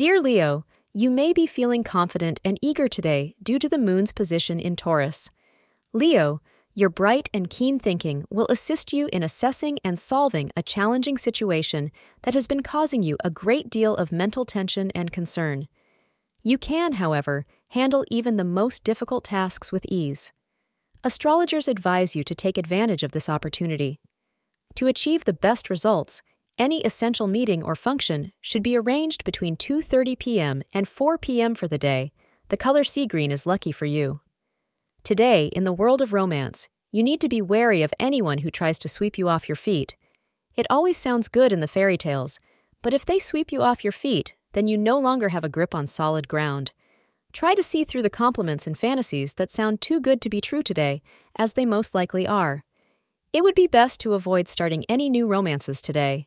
Dear Leo, you may be feeling confident and eager today due to the moon's position in Taurus. Leo, your bright and keen thinking will assist you in assessing and solving a challenging situation that has been causing you a great deal of mental tension and concern. You can, however, handle even the most difficult tasks with ease. Astrologers advise you to take advantage of this opportunity. To achieve the best results, any essential meeting or function should be arranged between 2:30 p.m. and 4 p.m. for the day. The color sea green is lucky for you. Today, in the world of romance, you need to be wary of anyone who tries to sweep you off your feet. It always sounds good in the fairy tales, but if they sweep you off your feet, then you no longer have a grip on solid ground. Try to see through the compliments and fantasies that sound too good to be true today, as they most likely are. It would be best to avoid starting any new romances today.